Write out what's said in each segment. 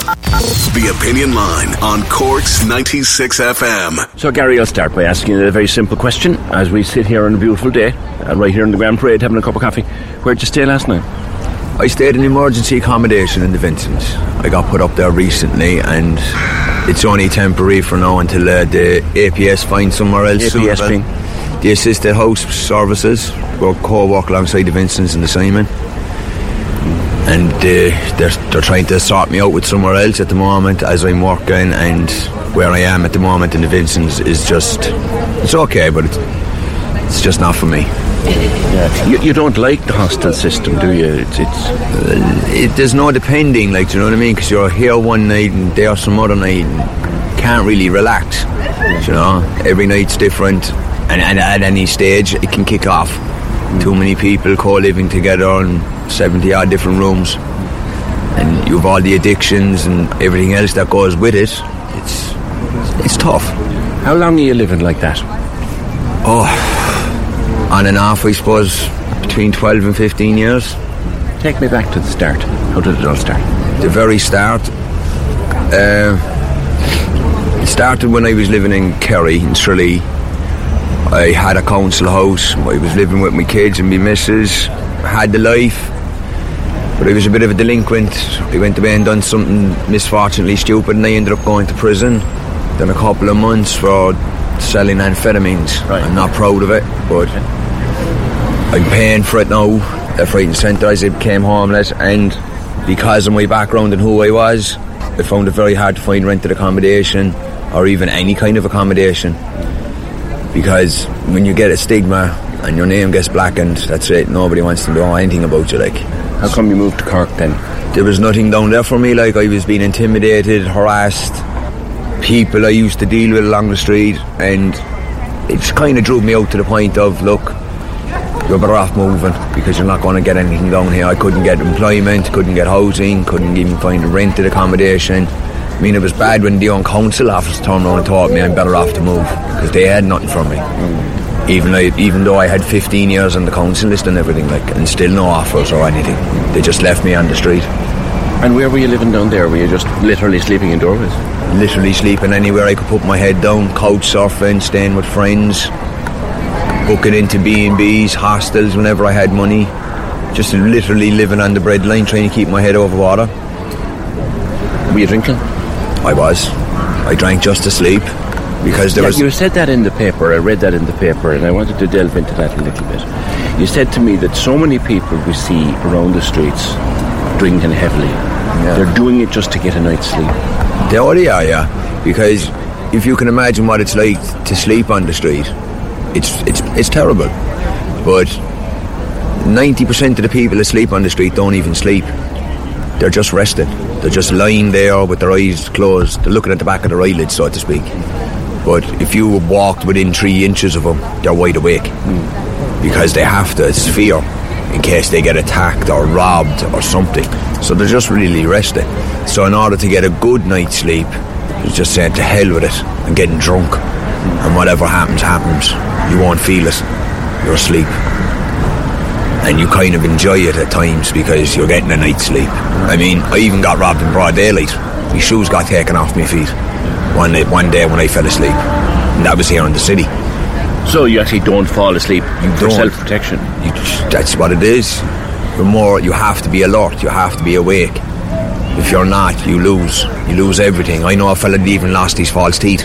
The Opinion Line on Cork's 96 FM. So, Gary, I'll start by asking you a very simple question. As we sit here on a beautiful day, uh, right here in the Grand Parade, having a cup of coffee, where'd you stay last night? I stayed in emergency accommodation in the Vincents. I got put up there recently and it's only temporary for now until uh, the APS finds somewhere else. APS suitable. being? The Assisted House Services. We'll co-work alongside the Vincents and the Simon. And uh, they're, they're trying to sort me out with somewhere else at the moment as I'm working and where I am at the moment in the Vincents is just, it's okay but it's, it's just not for me. Yeah. You, you don't like the hostel system, do you? It's, it's it, there's no depending, like, do you know what I mean? Because you're here one night and there some other night and can't really relax. You know, every night's different, and, and at any stage it can kick off. Too many people co-living together in 70 odd different rooms, and you have all the addictions and everything else that goes with it. It's it's tough. how long are you living like that? Oh, on and off, I suppose, between 12 and 15 years. Take me back to the start. How did it all start? the very start. Uh, it started when I was living in Kerry, in Tralee. I had a council house. I was living with my kids and my missus. Had the life, but I was a bit of a delinquent. I went away and done something misfortunately stupid, and I ended up going to prison. Done a couple of months for selling amphetamines. Right. I'm not proud of it, but I'm paying for it now, left, right, and centre as I became homeless. And because of my background and who I was, I found it very hard to find rented accommodation or even any kind of accommodation. Because when you get a stigma and your name gets blackened, that's it. Nobody wants to know anything about you. Like How come you moved to Cork then? there was nothing down there for me. Like I was being intimidated, harassed. People I used to deal with along the street, and it kind of drove me out to the point of look, you're better off moving because you're not going to get anything down here. I couldn't get employment, couldn't get housing, couldn't even find a rented accommodation. I mean, it was bad when the own council office turned around and told me I'm better off to move because they had nothing for me. Mm. Even I, even though I had 15 years on the council list and everything, like, and still no offers or anything, they just left me on the street. And where were you living down there? Were you just literally sleeping in doorways? literally sleeping anywhere I could put my head down, couch surfing, staying with friends, booking into B&Bs, hostels whenever I had money. Just literally living on the breadline, trying to keep my head over water. Were you drinking? I was. I drank just to sleep because there Yeah, was. you said that in the paper. I read that in the paper, and I wanted to delve into that a little bit. You said to me that so many people we see around the streets drinking heavily. They're doing it just to get a night's sleep. They already are, yeah. Because if you can imagine what it's like to sleep on the street, it's it's it's terrible. But ninety percent of the people that sleep on the street don't even sleep. They're just resting. They're just lying there with their eyes closed. They're looking at the back of their eyelids, so to speak. But if you walked within three inches of them, they're wide awake because they have to. It's fear in case they get attacked or robbed or something. So they're just really resting. So in order to get a good night's sleep, it's just saying to hell with it and getting drunk. And whatever happens, happens. You won't feel it. You're asleep. And you kind of enjoy it at times because you're getting a night's sleep. I mean, I even got robbed in broad daylight. My shoes got taken off my feet one day, one day when I fell asleep. And that was here in the city. So you actually don't fall asleep for don't. self protection. You, that's what it is. you're more. You have to be alert. You have to be awake. If you're not, you lose. You lose everything. I know a fella that even lost his false teeth.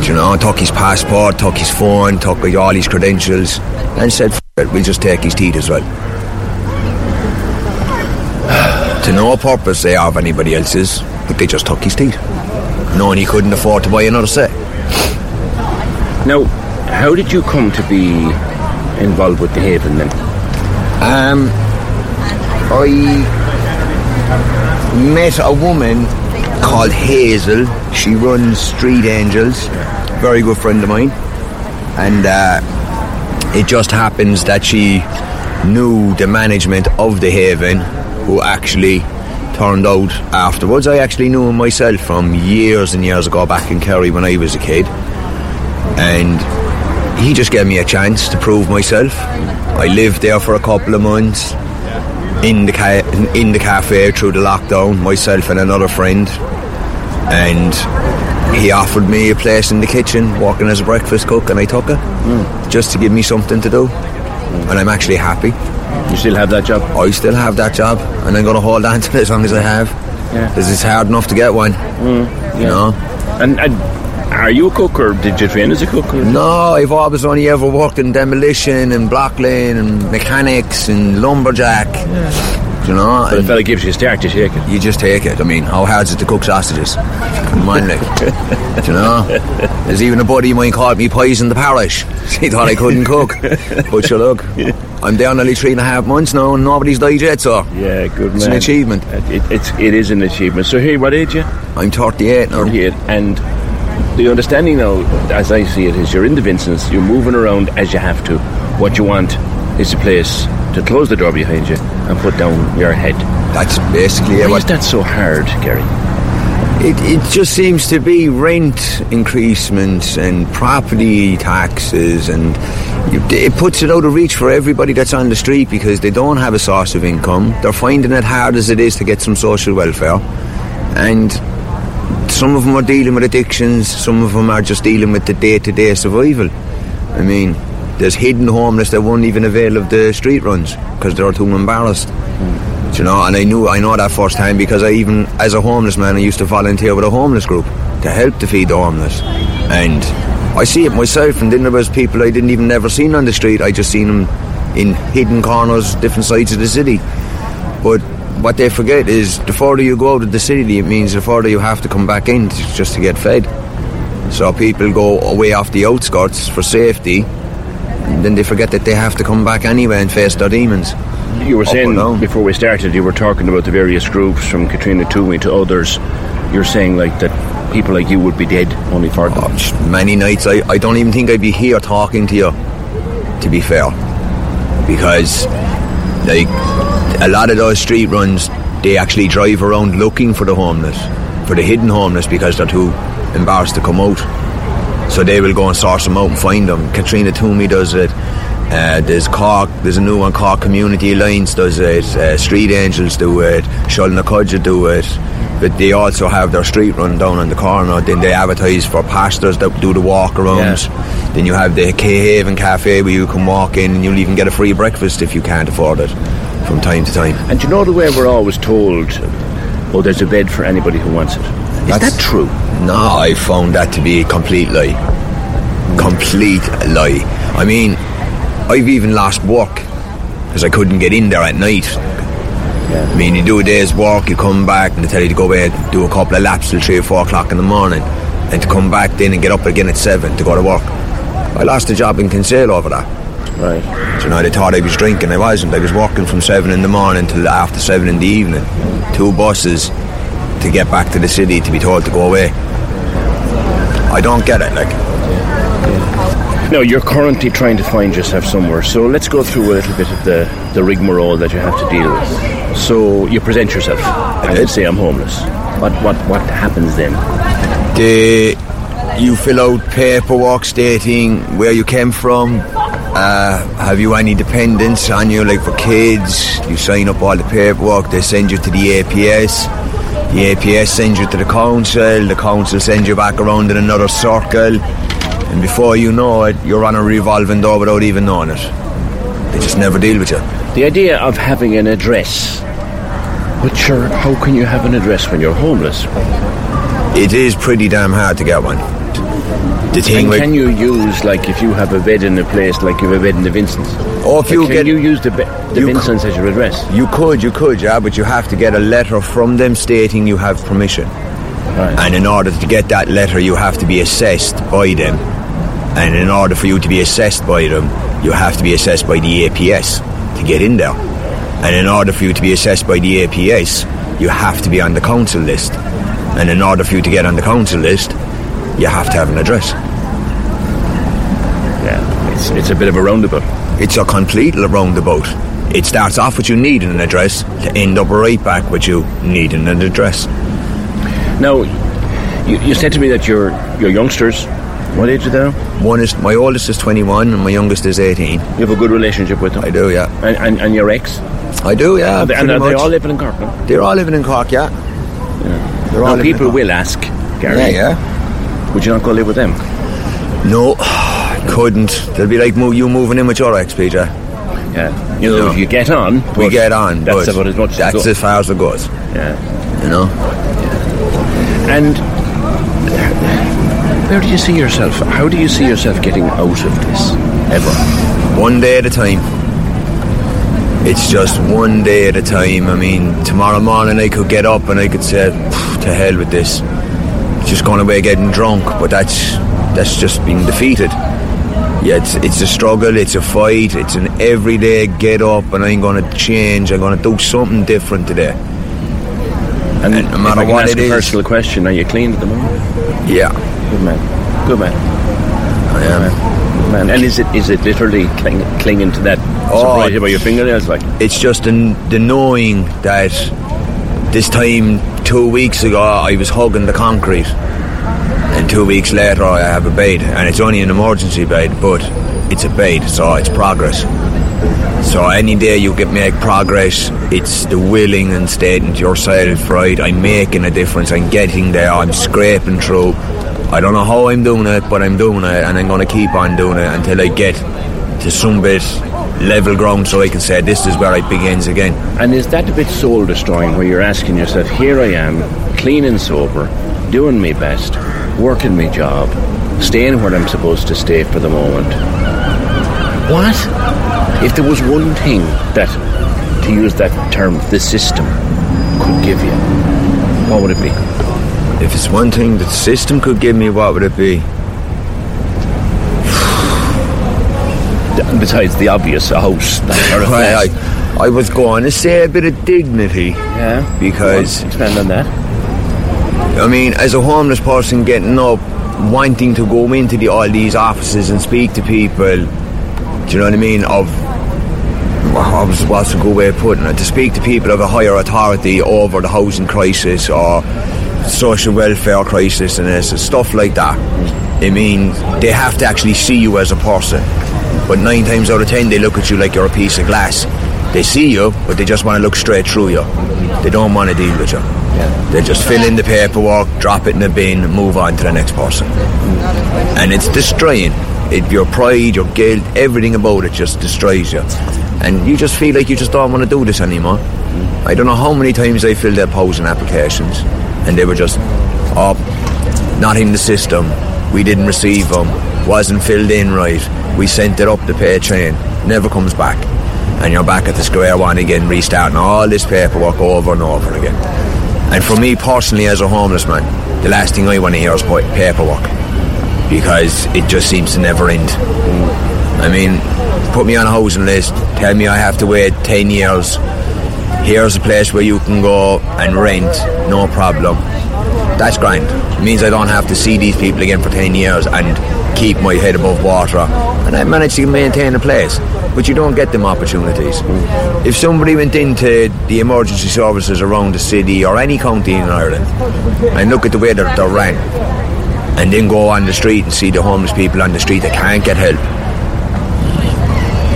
Do You know, took his passport, took his phone, took all his credentials, and said, F- it, we'll just take his teeth as well. to no purpose they have anybody else's, but they just took his teeth. Knowing he couldn't afford to buy another set. Now, how did you come to be involved with the Haven then? Um, I met a woman called Hazel. She runs Street Angels, very good friend of mine, and uh, it just happens that she knew the management of the Haven, who actually turned out afterwards. I actually knew him myself from years and years ago back in Kerry when I was a kid, and he just gave me a chance to prove myself. I lived there for a couple of months in the ca- in the cafe through the lockdown, myself and another friend, and he offered me a place in the kitchen, working as a breakfast cook, and I took it just to give me something to do. And I'm actually happy. You still have that job? I still have that job, and I'm going to hold on to it as long as I have, Yeah. because it's hard enough to get one. Mm, yeah. You know. And, and are you a cook or did you train as a cook? Or? No, I've always only ever worked in demolition and block lane and mechanics and lumberjack. Yeah. You know, But if a and fella gives you a start, you take it. you just take it. I mean, how hard is it to cook sausages? On, like, you know. There's even a buddy of mine called me poison the parish. He thought I couldn't cook, but you look, I'm down nearly three and a half months now, and nobody's died yet. So Yeah, good man. It's an achievement. It, it, it's, it is an achievement. So here, what age you? I'm 38 now. 38. And the understanding now, as I see it, is you're in the Vincents, you're moving around as you have to. What you want is a place to close the door behind you and put down your head. That's basically it. Why is that so hard, Gary? It, it just seems to be rent increasements and property taxes, and it puts it out of reach for everybody that's on the street because they don't have a source of income. They're finding it hard as it is to get some social welfare, and some of them are dealing with addictions, some of them are just dealing with the day-to-day survival. I mean, there's hidden homeless that won't even avail of the street runs because they're too embarrassed. Do You know, and I knew I know that firsthand because I even, as a homeless man, I used to volunteer with a homeless group to help to feed the homeless, and I see it myself. And then there was people I didn't even never seen on the street. I just seen them in hidden corners, different sides of the city. But what they forget is the further you go out of the city, it means the further you have to come back in to, just to get fed. So people go away off the outskirts for safety, then they forget that they have to come back anyway and face their demons. You were saying or before we started, you were talking about the various groups from Caitriona Twomey to others. You're saying like that people like you would be dead only for them. Oh, many nights I, I don't even think I'd be here talking to you, to be fair. Because, like, a lot of those street runs, they actually drive around looking for the homeless, for the hidden homeless, because they're too embarrassed to come out. So they will go and source them out and find them. Caitriona Twomey does it. Uh, there's Cork, there's a new one, Cork Community Alliance does it. Uh, Street Angels do it. Shulnacudja do it. But they also have their street run down on the corner. Then they advertise for pastors that do the walk arounds. Then you have the K Haven Cafe where you can walk in and you'll even get a free breakfast if you can't afford it from time to time. And you know the way we're always told, oh, there's a bed for anybody who wants it. Is That's- that true? No, I found that to be a complete lie. Complete lie. I mean, I've even lost work because I couldn't get in there at night. I mean, you do a day's work, you come back, and they tell you to go away do a couple of laps till three or four o'clock in the morning, and to come back then and get up again at seven to go to work. I lost a job in Kinsale over that. Right. So now they thought I was drinking. I wasn't. I was working from seven in the morning till after seven in the evening. Two buses to get back to the city to be told to go away. I don't get it. Like, Now, you're currently trying to find yourself somewhere, so let's go through a little bit of the, the rigmarole that you have to deal with. So, you present yourself and you say, I'm homeless. What, what, what happens then? they, you fill out paperwork stating where you came from. Uh, have you any dependents on you, like for kids? You sign up all the paperwork. They send you to the APS. The APS sends you to the council. The council sends you back around in another circle. And before you know it, you're on a revolving door without even knowing it. They They just never deal with you. The idea of having an address. But sure, how can you have an address when you're homeless? It is pretty damn hard to get one. The thing And can you use, like, if you have a bed in a place, like you have a bed in the Vincents? Or if you can get- you use the, be- the Vincents as your address? You could, you could, yeah, but you have to get a letter from them stating you have permission. Right. And in order to get that letter, you have to be assessed by them. And in order for you to be assessed by them, you have to be assessed by the APS to get in there. And in order for you to be assessed by the APS, you have to be on the council list. And in order for you to get on the council list, you have to have an address. Yeah, it's, it's a bit of a roundabout. It's a complete roundabout. It starts off with you needing an address to end up right back with you needing an address. Now, you, you said to me that you're, you're youngsters. What age are they? One is my oldest is 21 and my youngest is 18. You have a good relationship with them? I do, yeah. And, and, and your ex? I do, yeah. and they- and are they all living in Cork now? They're all living in Cork, yeah. They're all Now, people Cork. will ask, Gary, Yeah, yeah. Would you not go live with them? No, I couldn't. They'll be like you moving in with your ex, Peter. Yeah. You know, No. if you get on, We get on. That's about as much That's as far as it goes. Yeah. You know. And where do you see yourself? How do you see yourself getting out of this ever? One day at a time. It's just one day at a time. I mean, tomorrow morning I could get up and I could say, "To hell with this." Just going away getting drunk, but that's that's just being defeated. Yeah, it's it's a struggle, it's a fight, it's an everyday get up and I'm going to change. I'm going to do something different today. And And no matter what ask it a is- personal question, are you clean at the moment? Yeah, Good man. Good man. I am. Good man. And is it is it literally cling, clinging to that Oh, by your fingernails? Like, it's just the, the knowing that this time two weeks ago I was hugging the concrete. And two weeks later I have a bed. And it's only an emergency bed but it's a bed so it's progress. So any day you get make progress it's the willing and stating to yourself right I'm making a difference I'm getting there I'm scraping through. I don't know how I'm doing it but I'm doing it and I'm going to keep on doing it until I get to some bit level ground so I can say this is where it begins again and is that a bit soul destroying where you're asking yourself, here I am, clean and sober, doing me best, working my job, staying where I'm supposed to stay for the moment. What if there was one thing that, to use that term, the system could give you? What would it be? If it's one thing that the system could give me, what would it be? Besides the obvious, a house, that sort of I. I, I was going to say a bit of dignity. Yeah, Because- Go on, expand on that. I mean, as a homeless person getting up, wanting to go into the, all these offices and speak to people, do you know what I mean? Of what was- what's a good way of putting it? To speak to people of a higher authority over the housing crisis or social welfare crisis and this, stuff like that. I mean, they have to actually see you as a person. But nine times out of ten, they look at you like you're a piece of glass. They see you, but they just want to look straight through you. They don't want to deal with you. They just fill in the paperwork, drop it in the bin, move on to the next person. And it's destroying. It, your pride, your guilt, everything about it just destroys you. And you just feel like you just don't want to do this anymore. I don't know how many times I filled out housing applications, and they were just, oh, not in the system. We didn't receive them. Wasn't filled in right. We sent it up the pay train. Never comes back. And you're back at the square one again, restarting all this paperwork over and over again. And for me personally, as a homeless man, the last thing I want to hear is pa- paperwork because it just seems to never end. I mean, put me on a housing list, tell me I have to wait 10 years. Here's a place where you can go and rent, no problem. That's grand. It means I don't have to see these people again for 10 years and keep my head above water. And I managed to maintain a place. But you don't get them opportunities. Mm. If somebody went into the emergency services around the city or any county in Ireland and look at the way that they're ran, and then go on the street and see the homeless people on the street that can't get help,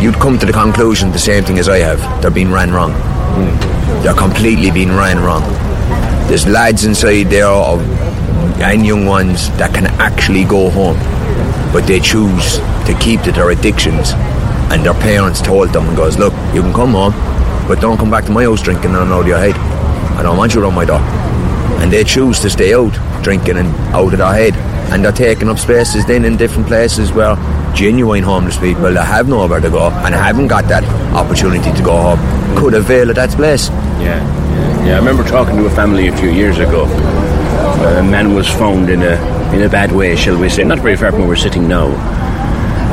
you'd come to the conclusion the same thing as I have. They're being ran wrong. Mm. They're completely being ran wrong. There's lads inside there of, and young ones that can actually go home, but they choose to keep to their addictions and their parents told them and goes, look, you can come home, but don't come back to my house drinking and out of your head. I don't want you around my door. And they choose to stay out drinking and out of their head. And they're taking up spaces then in different places where genuine homeless people that have nowhere to go and haven't got that opportunity to go home could avail of that place. Yeah, yeah. I remember talking to a family a few years ago. A man was found in a in a bad way, shall we say, not very far from where we're sitting now.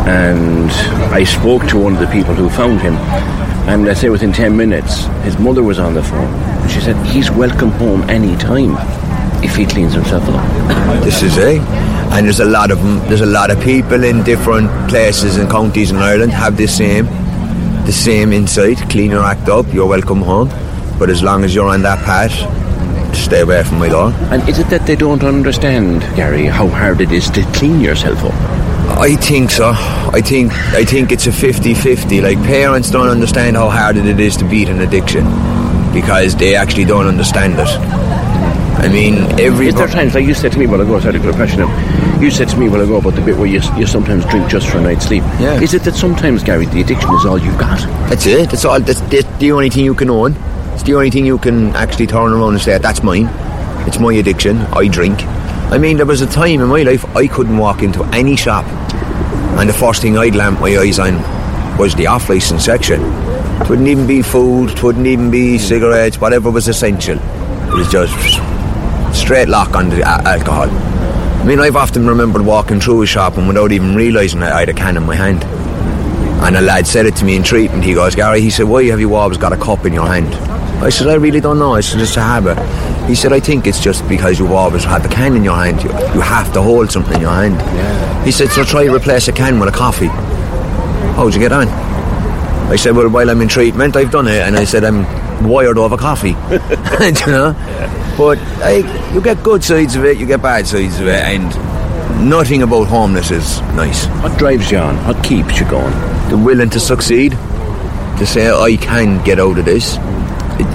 And I spoke to one of the people who found him, and let's say within ten minutes, his mother was on the phone. And she said he's welcome home any time if he cleans himself up. This is it. And there's a lot of 'em- there's a lot of people in different places and counties in Ireland have the same the same insight. Clean your act up, you're welcome home. But as long as you're on that path, stay away from my door. And is it that they don't understand, Gary, how hard it is to clean yourself up? I think so. I think I think it's a 50-50. Like parents don't understand how hard it is to beat an addiction because they actually don't understand it. I mean, every Is there times, like you said to me while ago, sorry to put a question up, you said to me while ago about the bit where you, you sometimes drink just for a night's sleep. Yeah. Is it that sometimes, Gary, the addiction is all you've got? That's it. That's all. That's, that's the only thing you can own. It's the only thing you can actually turn around and say that's mine. It's my addiction. I drink. I mean, there was a time in my life I couldn't walk into any shop, and the first thing I'd lamp my eyes on was the off-license section. It wouldn't even be food. It wouldn't even be cigarettes. Whatever was essential. It was just straight lock on the alcohol. I mean, I've often remembered walking through a shop and without even realising I had a can in my hand. And a lad said it to me in treatment. He goes, Gary, he said, why have you always got a cup in your hand? I said, I really don't know. I said, it's a habit. He said, I think it's just because you always have a can in your hand. You, you have to hold something in your hand. He said, so try replace a can with a coffee. How'd you get on? I said, well, while I'm in treatment, I've done it. And I said, I'm wired over coffee. you know? But like, you get good sides of it, you get bad sides of it. And nothing about homeless is nice What drives you on? What keeps you going? the willing to succeed, to say I can get out of this.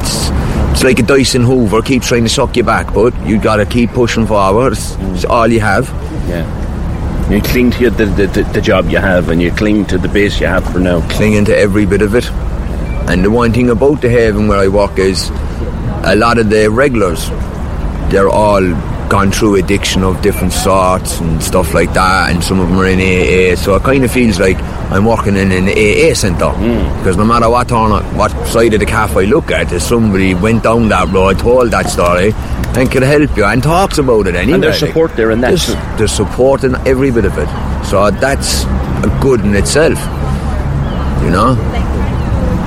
It's it's like a Dyson Hoover keeps trying to suck you back, but you got to keep pushing forward. It's, it's all you have. Yeah. You cling to your, the, the, the, the job you have and you cling to the base you have for now. clinging to every bit of it. And the one thing about the haven where I work is a lot of the regulars, they're all gone through addiction of different sorts and stuff like that, and some of them are in AA. So it kind of feels like I'm working in an AA centre hmm. because no matter what turn, what side of the cafe I look at, if somebody went down that road, told that story, and can help you and talks about it anyway. And there's support there in that. There's, there's support in every bit of it. So that's a good in itself. You know?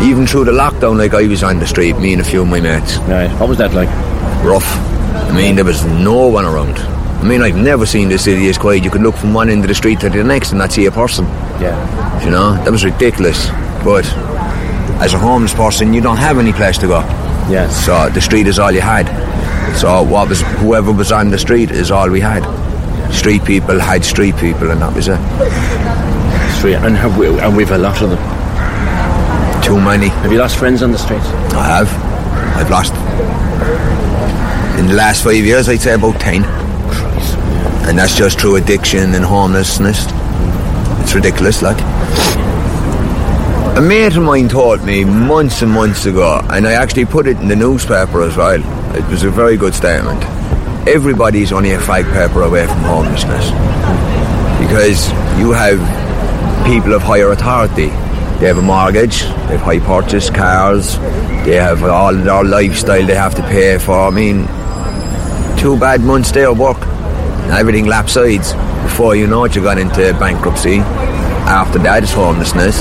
Even through the lockdown, like I was on the street, me and a few of my mates. Right. What was that like? Rough. I mean, there was no one around. I mean, I've never seen the city as quiet. You could look from one end of the street to the next and not see a person. Yeah. You know? That was ridiculous. But as a homeless person, you don't have any place to go. Yeah. So the street is all you had. So what was whoever was on the street is all we had. Street people had street people, and that was it. Straight. And, have we, and we've a lot of them. Too many. Have you lost friends on the streets? I have. I've lost. In the last five years, I'd say about ten. And that's just through addiction and homelessness. It's ridiculous, like. A mate of mine taught me months and months ago, and I actually put it in the newspaper as well. It was a very good statement. Everybody's only a fag paper away from homelessness. Because you have people of higher authority. They have a mortgage, they have high purchase cars, they have all their lifestyle they have to pay for. I mean, two bad months there work, everything lapsides. Before you know it, you got into bankruptcy. After that, it's homelessness.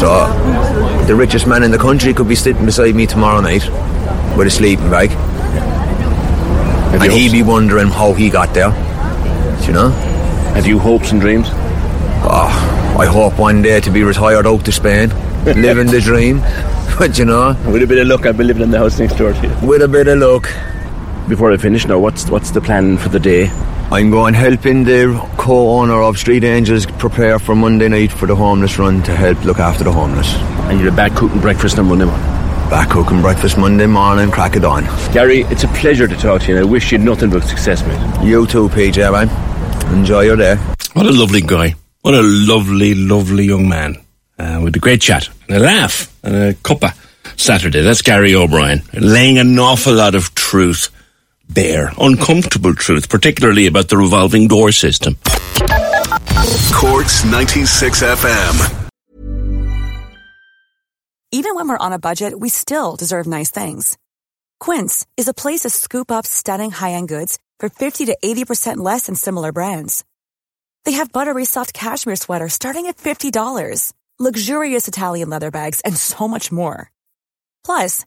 So, the richest man in the country could be sitting beside me tomorrow night with a sleeping bag, Have and he'd be wondering how he got there. You know? have you hopes and dreams? Oh, I hope one day to be retired out to Spain, living the dream. But you know, With a bit of luck, I've been living in the house next door to you. with a bit of luck, Before I finish now, what's what's the plan for the day? I'm going helping the co-owner of Street Angels prepare for Monday night for the homeless run to help look after the homeless. And you're back cooking breakfast on Monday morning. Back cooking breakfast Monday morning, crack of dawn. Gary, it's a pleasure to talk to you, and I wish you nothing but success, mate. You too, PJ man. Enjoy your day. What a lovely guy. What a lovely, lovely young man. uh, with a great chat and a laugh and a cuppa Saturday. That's Gary O'Brien laying an awful lot of truth bare, uncomfortable truth, particularly about the revolving door system. Corks 96 FM. Even when we're on a budget, we still deserve nice things. Quince is a place to scoop up stunning high-end goods for 50 to 80% less than similar brands. They have buttery soft cashmere sweaters starting at $50, luxurious Italian leather bags, and so much more. Plus,